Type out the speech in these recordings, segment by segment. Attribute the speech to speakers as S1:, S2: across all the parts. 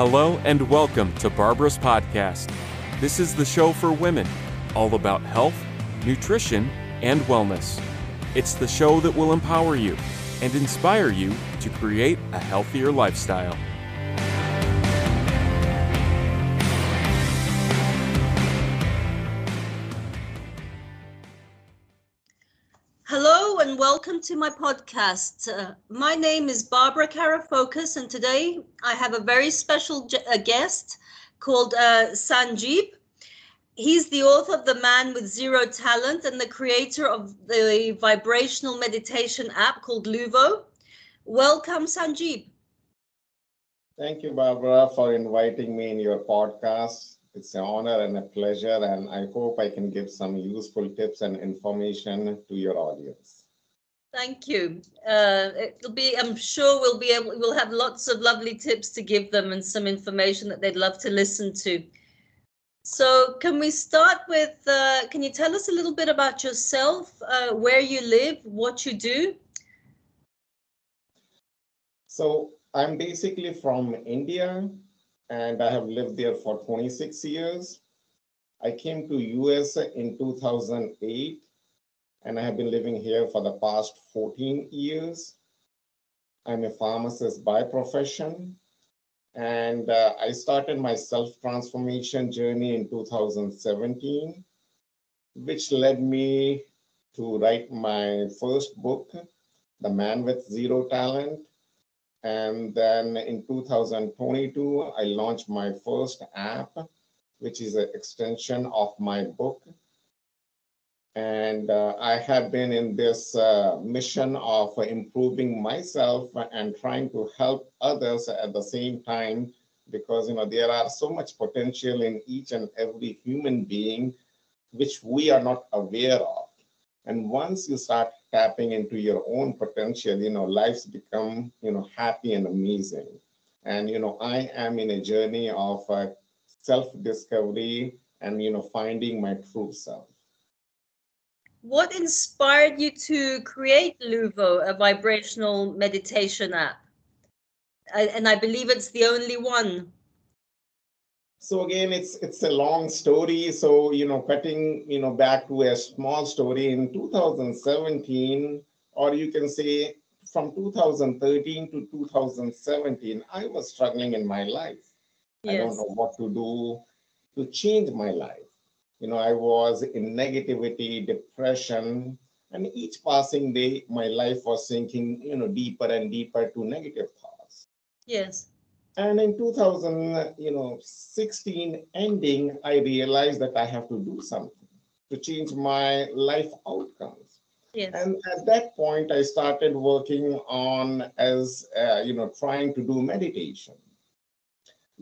S1: Hello and welcome to Barbara's Podcast. This is the show for women, all about health, nutrition, and wellness. It's the show that will empower you and inspire you to create a healthier lifestyle.
S2: Welcome to my podcast. Uh, my name is Barbara Karafocus, and today I have a very special a guest called uh, Sanjib. He's the author of The Man with Zero Talent and the creator of the vibrational meditation app called Luvo. Welcome, Sanjib.
S3: Thank you, Barbara, for inviting me in your podcast. It's an honor and a pleasure, and I hope I can give some useful tips and information to your audience.
S2: Thank you. Uh, it'll be, I'm sure we'll be able, we'll have lots of lovely tips to give them and some information that they'd love to listen to. So, can we start with? Uh, can you tell us a little bit about yourself, uh, where you live, what you do?
S3: So, I'm basically from India, and I have lived there for 26 years. I came to US in 2008 and I have been living here for the past 14 years. I'm a pharmacist by profession and uh, I started my self-transformation journey in 2017 which led me to write my first book, The Man with Zero Talent, and then in 2022, I launched my first app, which is an extension of my book. And uh, I have been in this uh, mission of improving myself and trying to help others at the same time because you know there are so much potential in each and every human being which we are not aware of and once you start tapping into your own potential, you know, lives become, you know, happy and amazing. And, you know, I am in a journey of uh, self-discovery and, you know, finding my true self.
S2: What inspired you to create Luvo, a vibrational meditation app? I, and I believe it's the only one
S3: so again it's it's a long story so you know cutting you know back to a small story in 2017 or you can say from 2013 to 2017 i was struggling in my life yes. i don't know what to do to change my life you know i was in negativity depression and each passing day my life was sinking you know deeper and deeper to negative thoughts
S2: yes
S3: and in 2000, you know, 16 ending, I realized that I have to do something to change my life outcomes.
S2: Yes.
S3: And at that point, I started working on as uh, you know, trying to do meditation,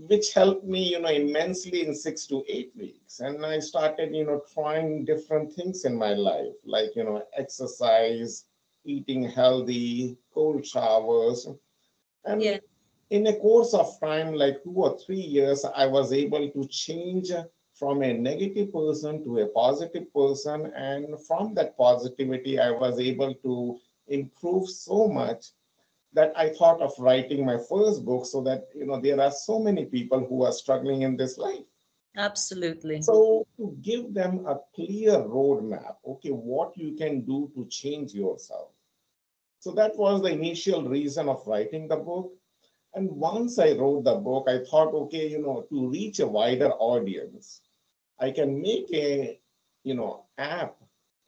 S3: which helped me, you know, immensely in six to eight weeks. And I started, you know, trying different things in my life, like you know, exercise, eating healthy, cold showers, and yeah in a course of time, like two or three years, I was able to change from a negative person to a positive person. And from that positivity, I was able to improve so much that I thought of writing my first book so that, you know, there are so many people who are struggling in this life.
S2: Absolutely.
S3: So to give them a clear roadmap, okay, what you can do to change yourself. So that was the initial reason of writing the book. And once I wrote the book, I thought, okay, you know, to reach a wider audience, I can make a, you know, app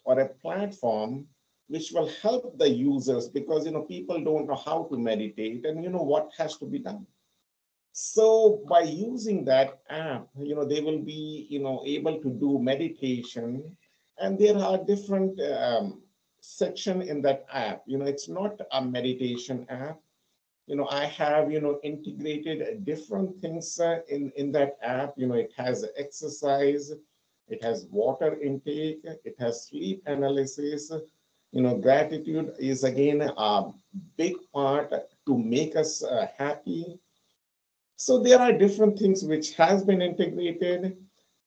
S3: or a platform which will help the users because, you know, people don't know how to meditate and, you know, what has to be done. So by using that app, you know, they will be, you know, able to do meditation and there are different um, section in that app. You know, it's not a meditation app you know, I have, you know, integrated different things uh, in, in that app. You know, it has exercise, it has water intake, it has sleep analysis. You know, gratitude is again a big part to make us uh, happy. So there are different things which has been integrated.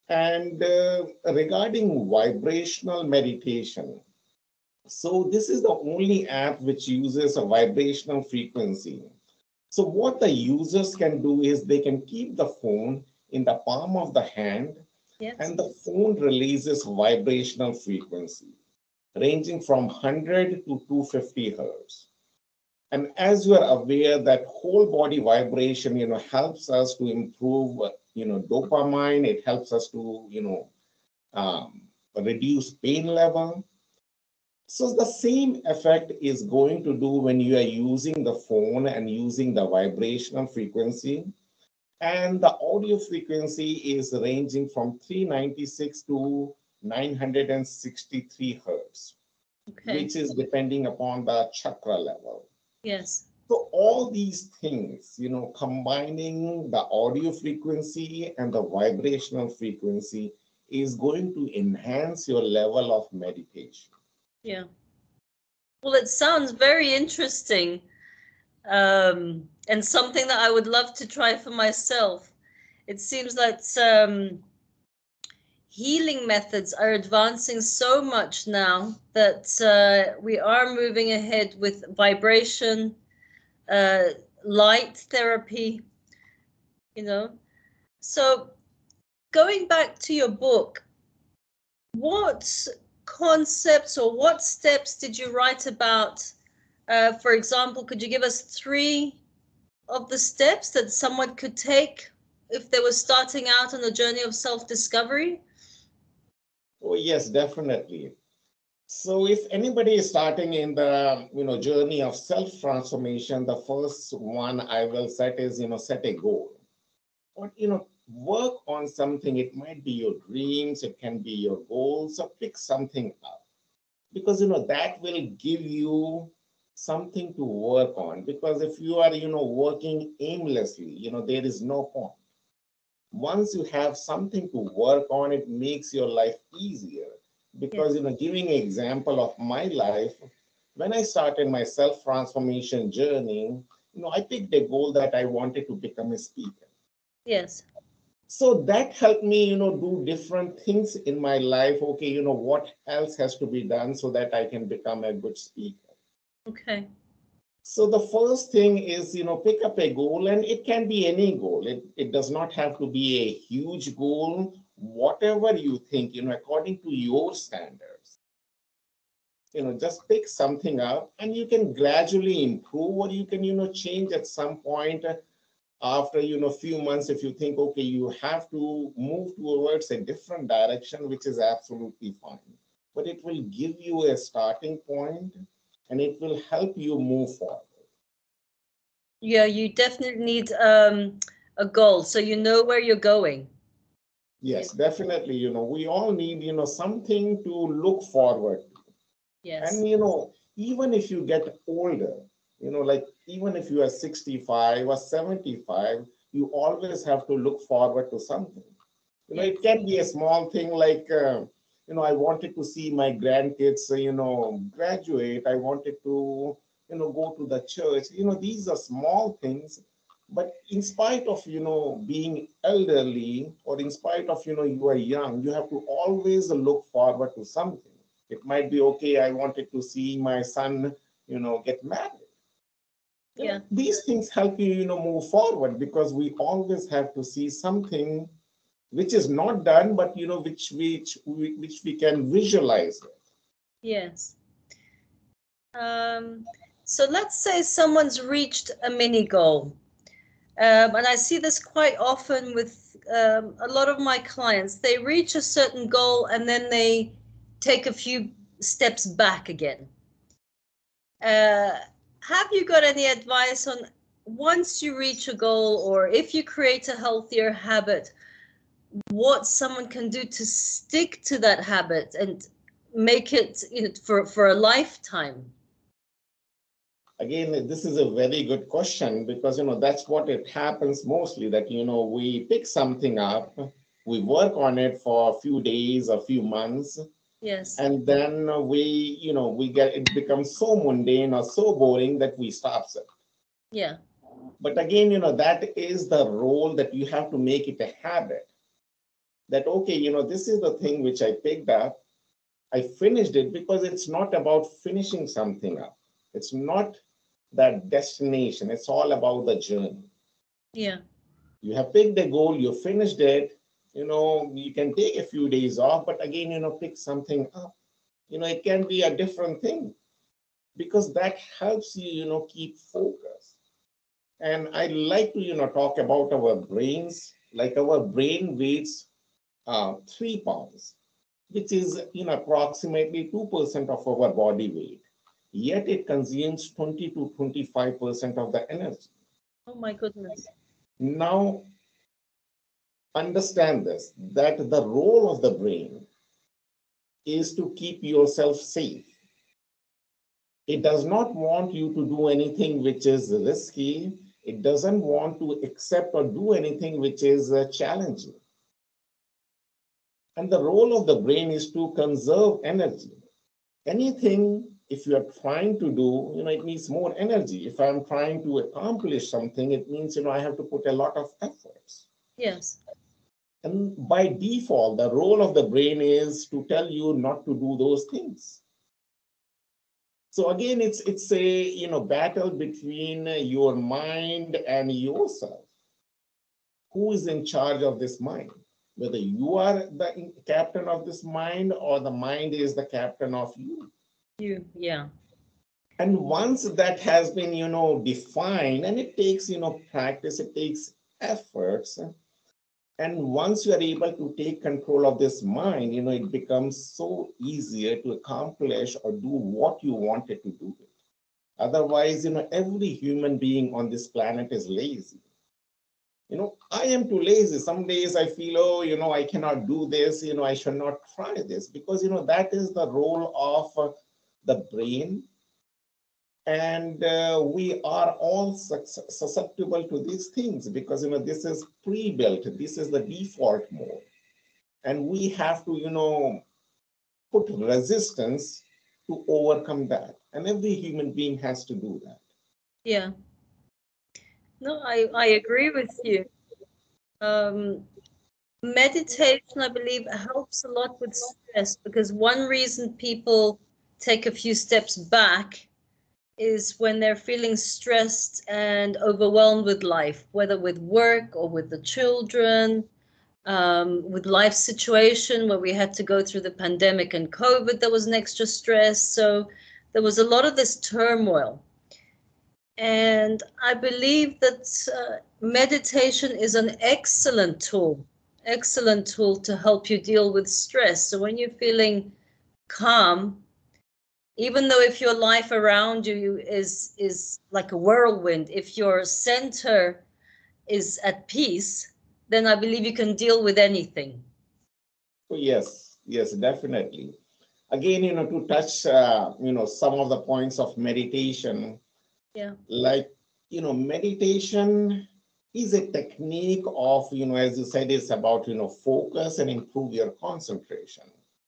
S3: And uh, regarding vibrational meditation, so this is the only app which uses a vibrational frequency. So what the users can do is they can keep the phone in the palm of the hand
S2: Yes.
S3: and the phone releases vibrational frequency ranging from 100 to 250 hertz. And as you are aware that whole body vibration, you know, helps us to improve, you know, dopamine. It helps us to, you know, um, reduce pain level. So the same effect is going to do when you are using the phone and using the vibrational frequency. And the audio frequency is ranging from 396 to 963 hertz,
S2: Okay.
S3: which is depending upon the chakra level.
S2: Yes.
S3: So all these things, you know, combining the audio frequency and the vibrational frequency is going to enhance your level of meditation.
S2: Yeah. Well, it sounds very interesting um, and something that I would love to try for myself. It seems that um, healing methods are advancing so much now that uh, we are moving ahead with vibration, uh, light therapy, you know. So, going back to your book, what concepts or what steps did you write about? Uh, for example, could you give us three of the steps that someone could take if they were starting out on a journey of self-discovery?
S3: Oh, yes, definitely. So if anybody is starting in the you know journey of self-transformation, the first one I will set is you know set a goal. Or you know, work on something. It might be your dreams, it can be your goals, or pick something up. Because you know that will give you something to work on. Because if you are, you know, working aimlessly, you know, there is no point once you have something to work on, it makes your life easier. Because, you know, giving an example of my life, when I started my self transformation journey, you know, I picked a goal that I wanted to become a speaker.
S2: Yes.
S3: So that helped me, you know, do different things in my life. Okay, you know, what else has to be done so that I can become a good speaker?
S2: Okay.
S3: So the first thing is, you know, pick up a goal and it can be any goal. It, it does not have to be a huge goal, whatever you think, you know, according to your standards. You know, just pick something up and you can gradually improve or you can, you know, change at some point after, you know, few months if you think, okay, you have to move towards a different direction, which is absolutely fine. But it will give you a starting point and it will help you move forward.
S2: Yeah, you definitely need um, a goal so you know where you're going.
S3: Yes, definitely. You know, we all need, you know, something to look forward to.
S2: Yes.
S3: And, you know, even if you get older, you know, like even if you are 65 or 75, you always have to look forward to something. You know, it can be a small thing like, uh, you know, I wanted to see my grandkids, you know, graduate. I wanted to, you know, go to the church. You know, these are small things. But in spite of, you know, being elderly or in spite of, you know, you are young, you have to always look forward to something. It might be, okay, I wanted to see my son, you know, get married. You know,
S2: Yeah.
S3: these things help you, you know, move forward because we always have to see something which is not done, but you know, which which which we can visualize.
S2: Yes. Um, so let's say someone's reached a mini goal. Um, and I see this quite often with um, a lot of my clients. They reach a certain goal and then they take a few steps back again. Uh, have you got any advice on once you reach a goal or if you create a healthier habit, what someone can do to stick to that habit and make it you know, for, for a lifetime?
S3: Again, this is a very good question because you know that's what it happens mostly that you know we pick something up, we work on it for a few days, a few months,
S2: Yes.
S3: and then we you know we get it becomes so mundane or so boring that we stop it.
S2: Yeah.
S3: But again, you know, that is the role that you have to make it a habit. That, okay, you know, this is the thing which I picked up. I finished it because it's not about finishing something up. It's not, that destination. It's all about the journey.
S2: Yeah.
S3: You have picked a goal, you finished it. You know, you can take a few days off, but again, you know, pick something up. You know, it can be a different thing because that helps you, you know, keep focus. And I like to, you know, talk about our brains. Like our brain weighs uh, three pounds, which is, in approximately 2% of our body weight. Yet it consumes 20 to 25% of the energy.
S2: Oh my goodness.
S3: Now, understand this, that the role of the brain is to keep yourself safe it does not want you to do anything which is risky. It doesn't want to accept or do anything which is uh, challenging. And the role of the brain is to conserve energy. Anything, if you are trying to do, you know, it needs more energy. If I'm trying to accomplish something, it means, you know, I have to put a lot of efforts.
S2: Yes.
S3: And by default, the role of the brain is to tell you not to do those things. So again, it's it's a you know battle between your mind and yourself. Who is in charge of this mind? Whether you are the captain of this mind or the mind is the captain of you.
S2: You, yeah.
S3: And once that has been, you know, defined, and it takes, you know, practice, it takes efforts, and once you are able to take control of this mind, you know, it becomes so easier to accomplish or do what you wanted to do. Otherwise, you know, every human being on this planet is lazy. You know, I am too lazy. Some days I feel, oh, you know, I cannot do this, you know, I should not try this. Because, you know, that is the role of uh, the brain. And uh, we are all susceptible to these things because you know this is pre-built. This is the default mode. And we have to you know put resistance to overcome that. And every human being has to do that.
S2: Yeah no i i agree with you um meditation i believe helps a lot with stress because one reason people take a few steps back is when they're feeling stressed and overwhelmed with life, whether with work or with the children, um, with life situation where we had to go through the pandemic and COVID, there was an extra stress. So there was a lot of this turmoil. And I believe that uh, meditation is an excellent tool, excellent tool to help you deal with stress. So when you're feeling calm, even though if your life around you is is like a whirlwind if your center is at peace then i believe you can deal with anything
S3: oh, yes yes definitely again you know to touch uh, you know some of the points of meditation
S2: yeah
S3: like you know meditation is a technique of you know as you said it's about you know focus and improve your concentration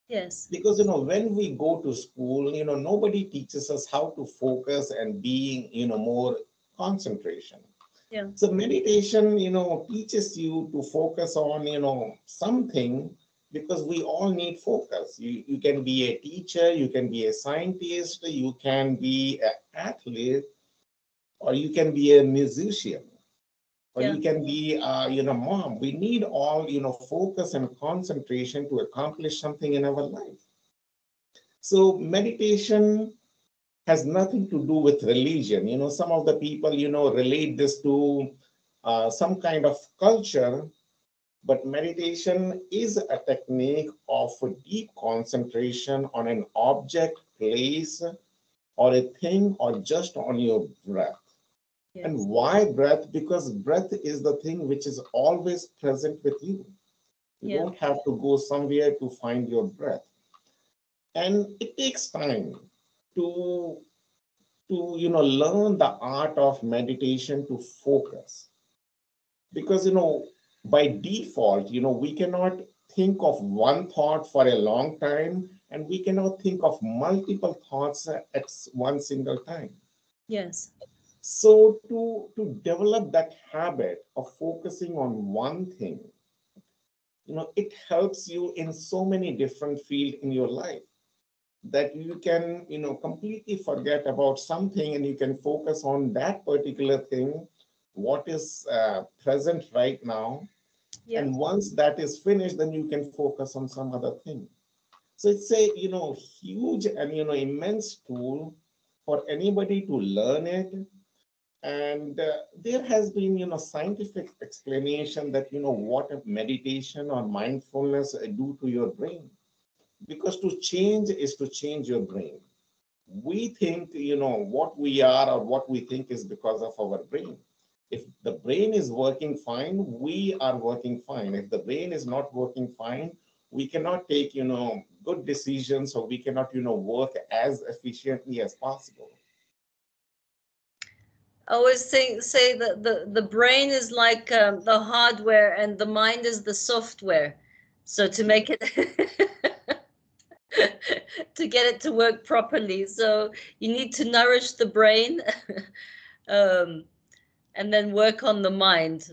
S2: Yes.
S3: Because, you know, when we go to school, you know, nobody teaches us how to focus and being, you know, more concentration.
S2: Yeah.
S3: So meditation, you know, teaches you to focus on, you know, something because we all need focus. You, you can be a teacher, you can be a scientist, you can be an athlete, or you can be a musician or yeah. you can be uh, you know mom. We need all you know focus and concentration to accomplish something in our life. So meditation has nothing to do with religion. You know some of the people you know relate this to uh, some kind of culture but meditation is a technique of deep concentration on an object place or a thing or just on your breath Yes. And why breath? Because breath is the thing which is always present with you. You yeah. don't have to go somewhere to find your breath. And it takes time to, to you know, learn the art of meditation to focus. Because, you know, by default, you know, we cannot think of one thought for a long time and we cannot think of multiple thoughts at one single time.
S2: Yes.
S3: So to, to develop that habit of focusing on one thing, you know, it helps you in so many different fields in your life. that you can, you know, completely forget about something and you can focus on that particular thing, what is uh, present right now. And once that is finished, then you can focus on some other thing. So it's a, you know, huge and, you know, immense tool for anybody to learn it. And uh, there has been, you know, scientific explanation that, you know, what meditation or mindfulness do to your brain. Because to change is to change your brain. We think you know what we are or what we think is because of our brain. If the brain is working fine we are working fine. If the brain is not working fine we cannot take you know good decisions or we cannot you know work as efficiently as possible
S2: I always say say that the, the brain is like um, the hardware and the mind is the software. So to make it to get it to work properly. So you need to nourish the brain um, and then work on the mind.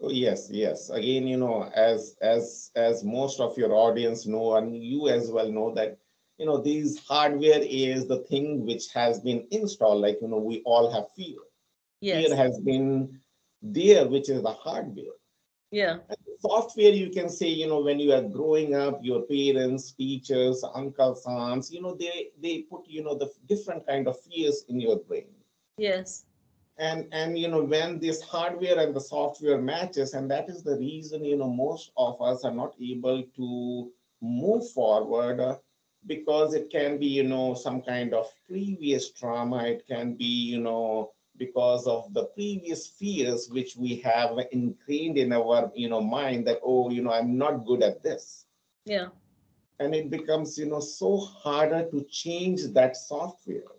S3: Oh, yes, yes. Again, you know, as as as most of your audience know, and you as well know that, you know, these hardware is the thing which has been installed. Like, you know, we all have fear.
S2: Yes.
S3: Fear has been there, which is the hardware.
S2: Yeah.
S3: And software, you can say, you know, when you are growing up, your parents, teachers, uncles, aunts, you know, they they put, you know, the different kind of fears in your brain.
S2: Yes.
S3: And and you know, when this hardware and the software matches, and that is the reason, you know, most of us are not able to move forward because it can be, you know, some kind of previous trauma. It can be, you know, because of the previous fears which we have ingrained in our you know mind that oh you know i'm not good at this
S2: Yeah.
S3: and it becomes you know so harder to change that software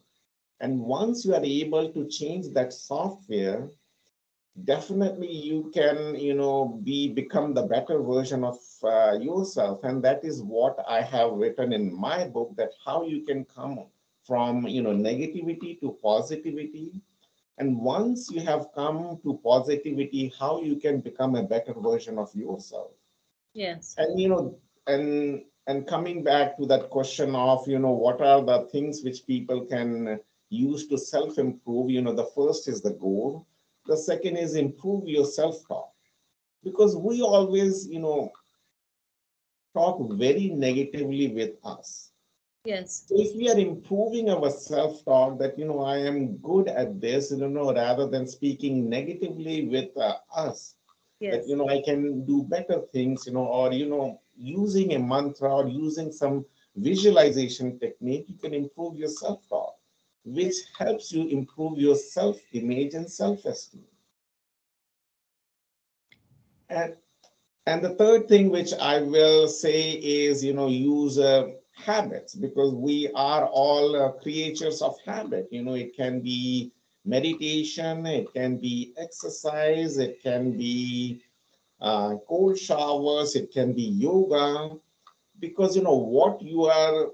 S3: and once you are able to change that software definitely you can you know be become the better version of uh, yourself and that is what i have written in my book that how you can come from you know negativity to positivity and once you have come to positivity, how you can become a better version of yourself.
S2: Yes.
S3: And you know, and and coming back to that question of, you know, what are the things which people can use to self-improve? You know, the first is the goal. The second is improve your self-talk. Because we always, you know, talk very negatively with us
S2: Yes.
S3: so if we are improving our self-talk that, you know, I am good at this, you know, rather than speaking negatively with uh, us,
S2: Yes.
S3: that, you know, I can do better things, you know, or, you know, using a mantra or using some visualization technique, you can improve your self-talk, which helps you improve your self-image and self-esteem. And, and the third thing which I will say is, you know, use uh, habits because we are all uh, creatures of habit. You know, it can be meditation, it can be exercise, it can be uh, cold showers, it can be yoga, because you know what you are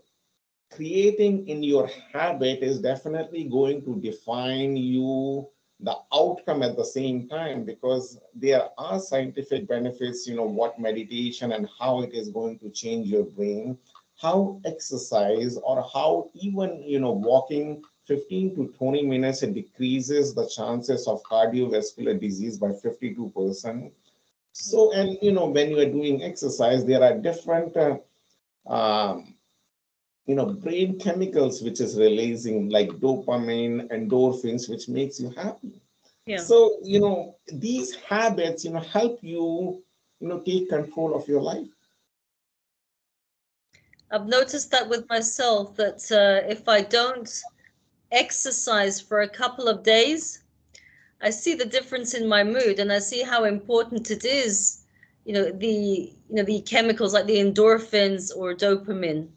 S3: creating in your habit is definitely going to define you the outcome at the same time because there are scientific benefits you know what meditation and how it is going to change your brain how exercise or how even you know walking 15 to 20 minutes it decreases the chances of cardiovascular disease by 52% so and you know when you are doing exercise there are different uh, um, you know brain chemicals which is releasing like dopamine endorphins which makes you happy
S2: Yeah.
S3: so you know these habits you know help you you know take control of your life
S2: I've noticed that with myself that uh, if I don't exercise for a couple of days, I see the difference in my mood and I see how important it is, you know, the you know the chemicals like the endorphins or dopamine.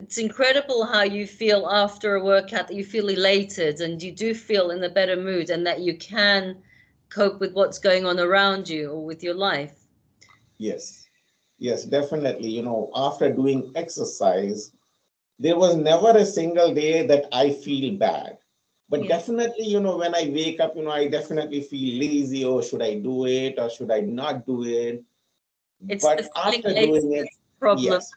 S2: It's incredible how you feel after a workout that you feel elated and you do feel in a better mood and that you can cope with what's going on around you or with your life.
S3: Yes, yes, definitely. You know, after doing exercise, there was never a single day that I feel bad. But
S2: Yeah.
S3: definitely, you know, when I wake up, you know, I definitely feel lazy or should I do it or should I not do it?
S2: It's
S3: but after doing it,
S2: problem.
S3: Yes.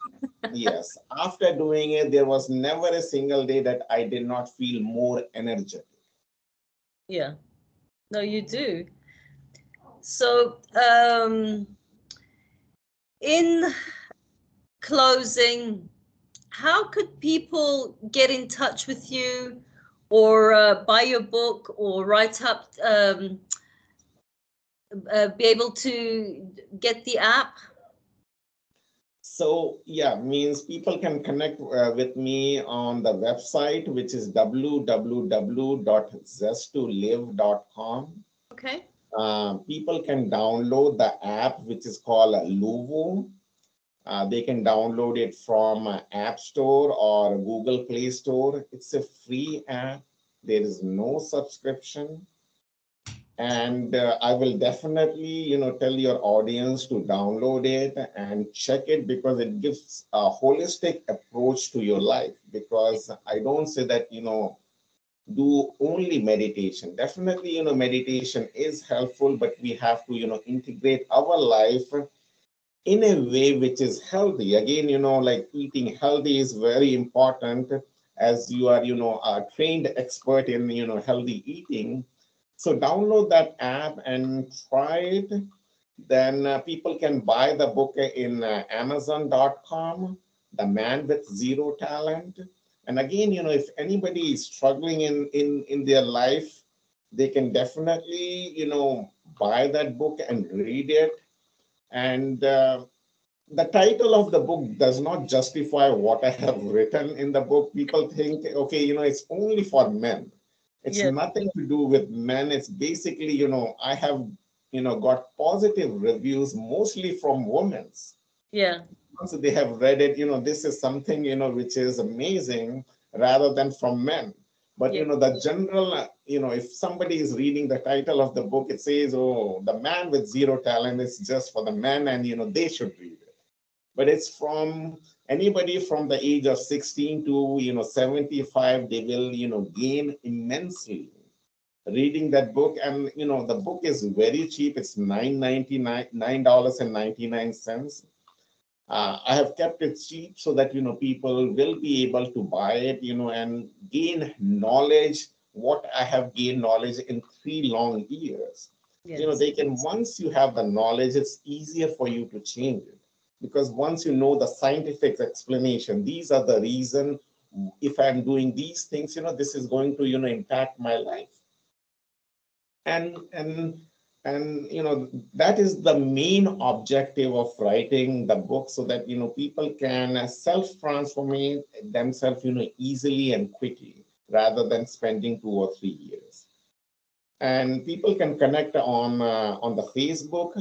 S3: yes. After doing it, there was never a single day that I did not feel more energetic.
S2: Yeah. No, you do. So, um, in closing, how could people get in touch with you or uh, buy your book or write up, um, uh, be able to get the app?
S3: So yeah, means people can connect uh, with me on the website, which is www.zesttolive.com.
S2: Okay.
S3: Uh, people can download the app, which is called Luvo. Uh, they can download it from App Store or Google Play Store. It's a free app. There is no subscription and uh, i will definitely you know tell your audience to download it and check it because it gives a holistic approach to your life. Because i don't say that you know do only meditation. Definitely you know meditation is helpful but we have to you know integrate our life in a way which is healthy. Again you know like eating healthy is very important. As you are you know a trained expert in you know healthy eating so download that app and try it. Then uh, people can buy the book in uh, Amazon.com, The Man with Zero Talent. And again, you know, if anybody is struggling in, in, in their life, they can definitely, you know, buy that book and read it. And uh, the title of the book does not justify what I have written in the book. People think, okay, you know, it's only for men. It's nothing to do with men. It's basically, you know, I have, you know, got positive reviews mostly from women.
S2: Yeah.
S3: So they have read it, you know, this is something, you know, which is amazing rather than from men. But, yeah. you know, the general, you know, if somebody is reading the title of the book, it says, oh, the man with zero talent is just for the men and, you know, they should read. But it's from anybody from the age of 16 to you know 75 they will you know gain immensely. Reading that book and you know the book is very cheap. It's 9.99 dollars and 99 cents. Uh, i have kept it cheap so that you know people will be able to buy it you know and gain knowledge what i have gained knowledge in three long years. Yes. you know they can once you have the knowledge it's easier for you to change it because once you know the scientific explanation, these are the reason if I'm doing these things, you know, this is going to, you know, impact my life. And and and you know that is the main objective of writing the book so that you know people can self transform themselves you know easily and quickly rather than spending two or three years and people can connect on uh, on the facebook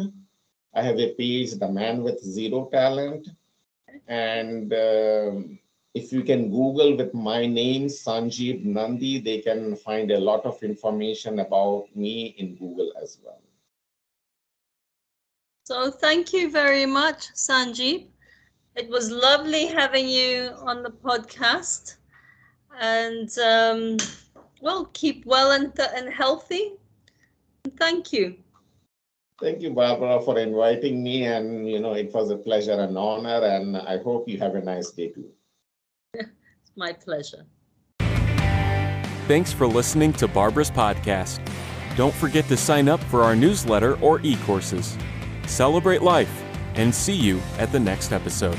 S3: I have a page, The Man with Zero Talent. And um, if you can Google with my name, Sanjib Nandi, they can find a lot of information about me in Google as well.
S2: So thank you very much, Sanjeev. It was lovely having you on the podcast. And um, well, keep well and, and healthy. Thank you.
S3: Thank you, Barbara, for inviting me. And, you know, it was a pleasure and honor. And I hope you have a nice day too.
S2: it's my pleasure.
S1: Thanks for listening to Barbara's podcast. Don't forget to sign up for our newsletter or e courses. Celebrate life and see you at the next episode.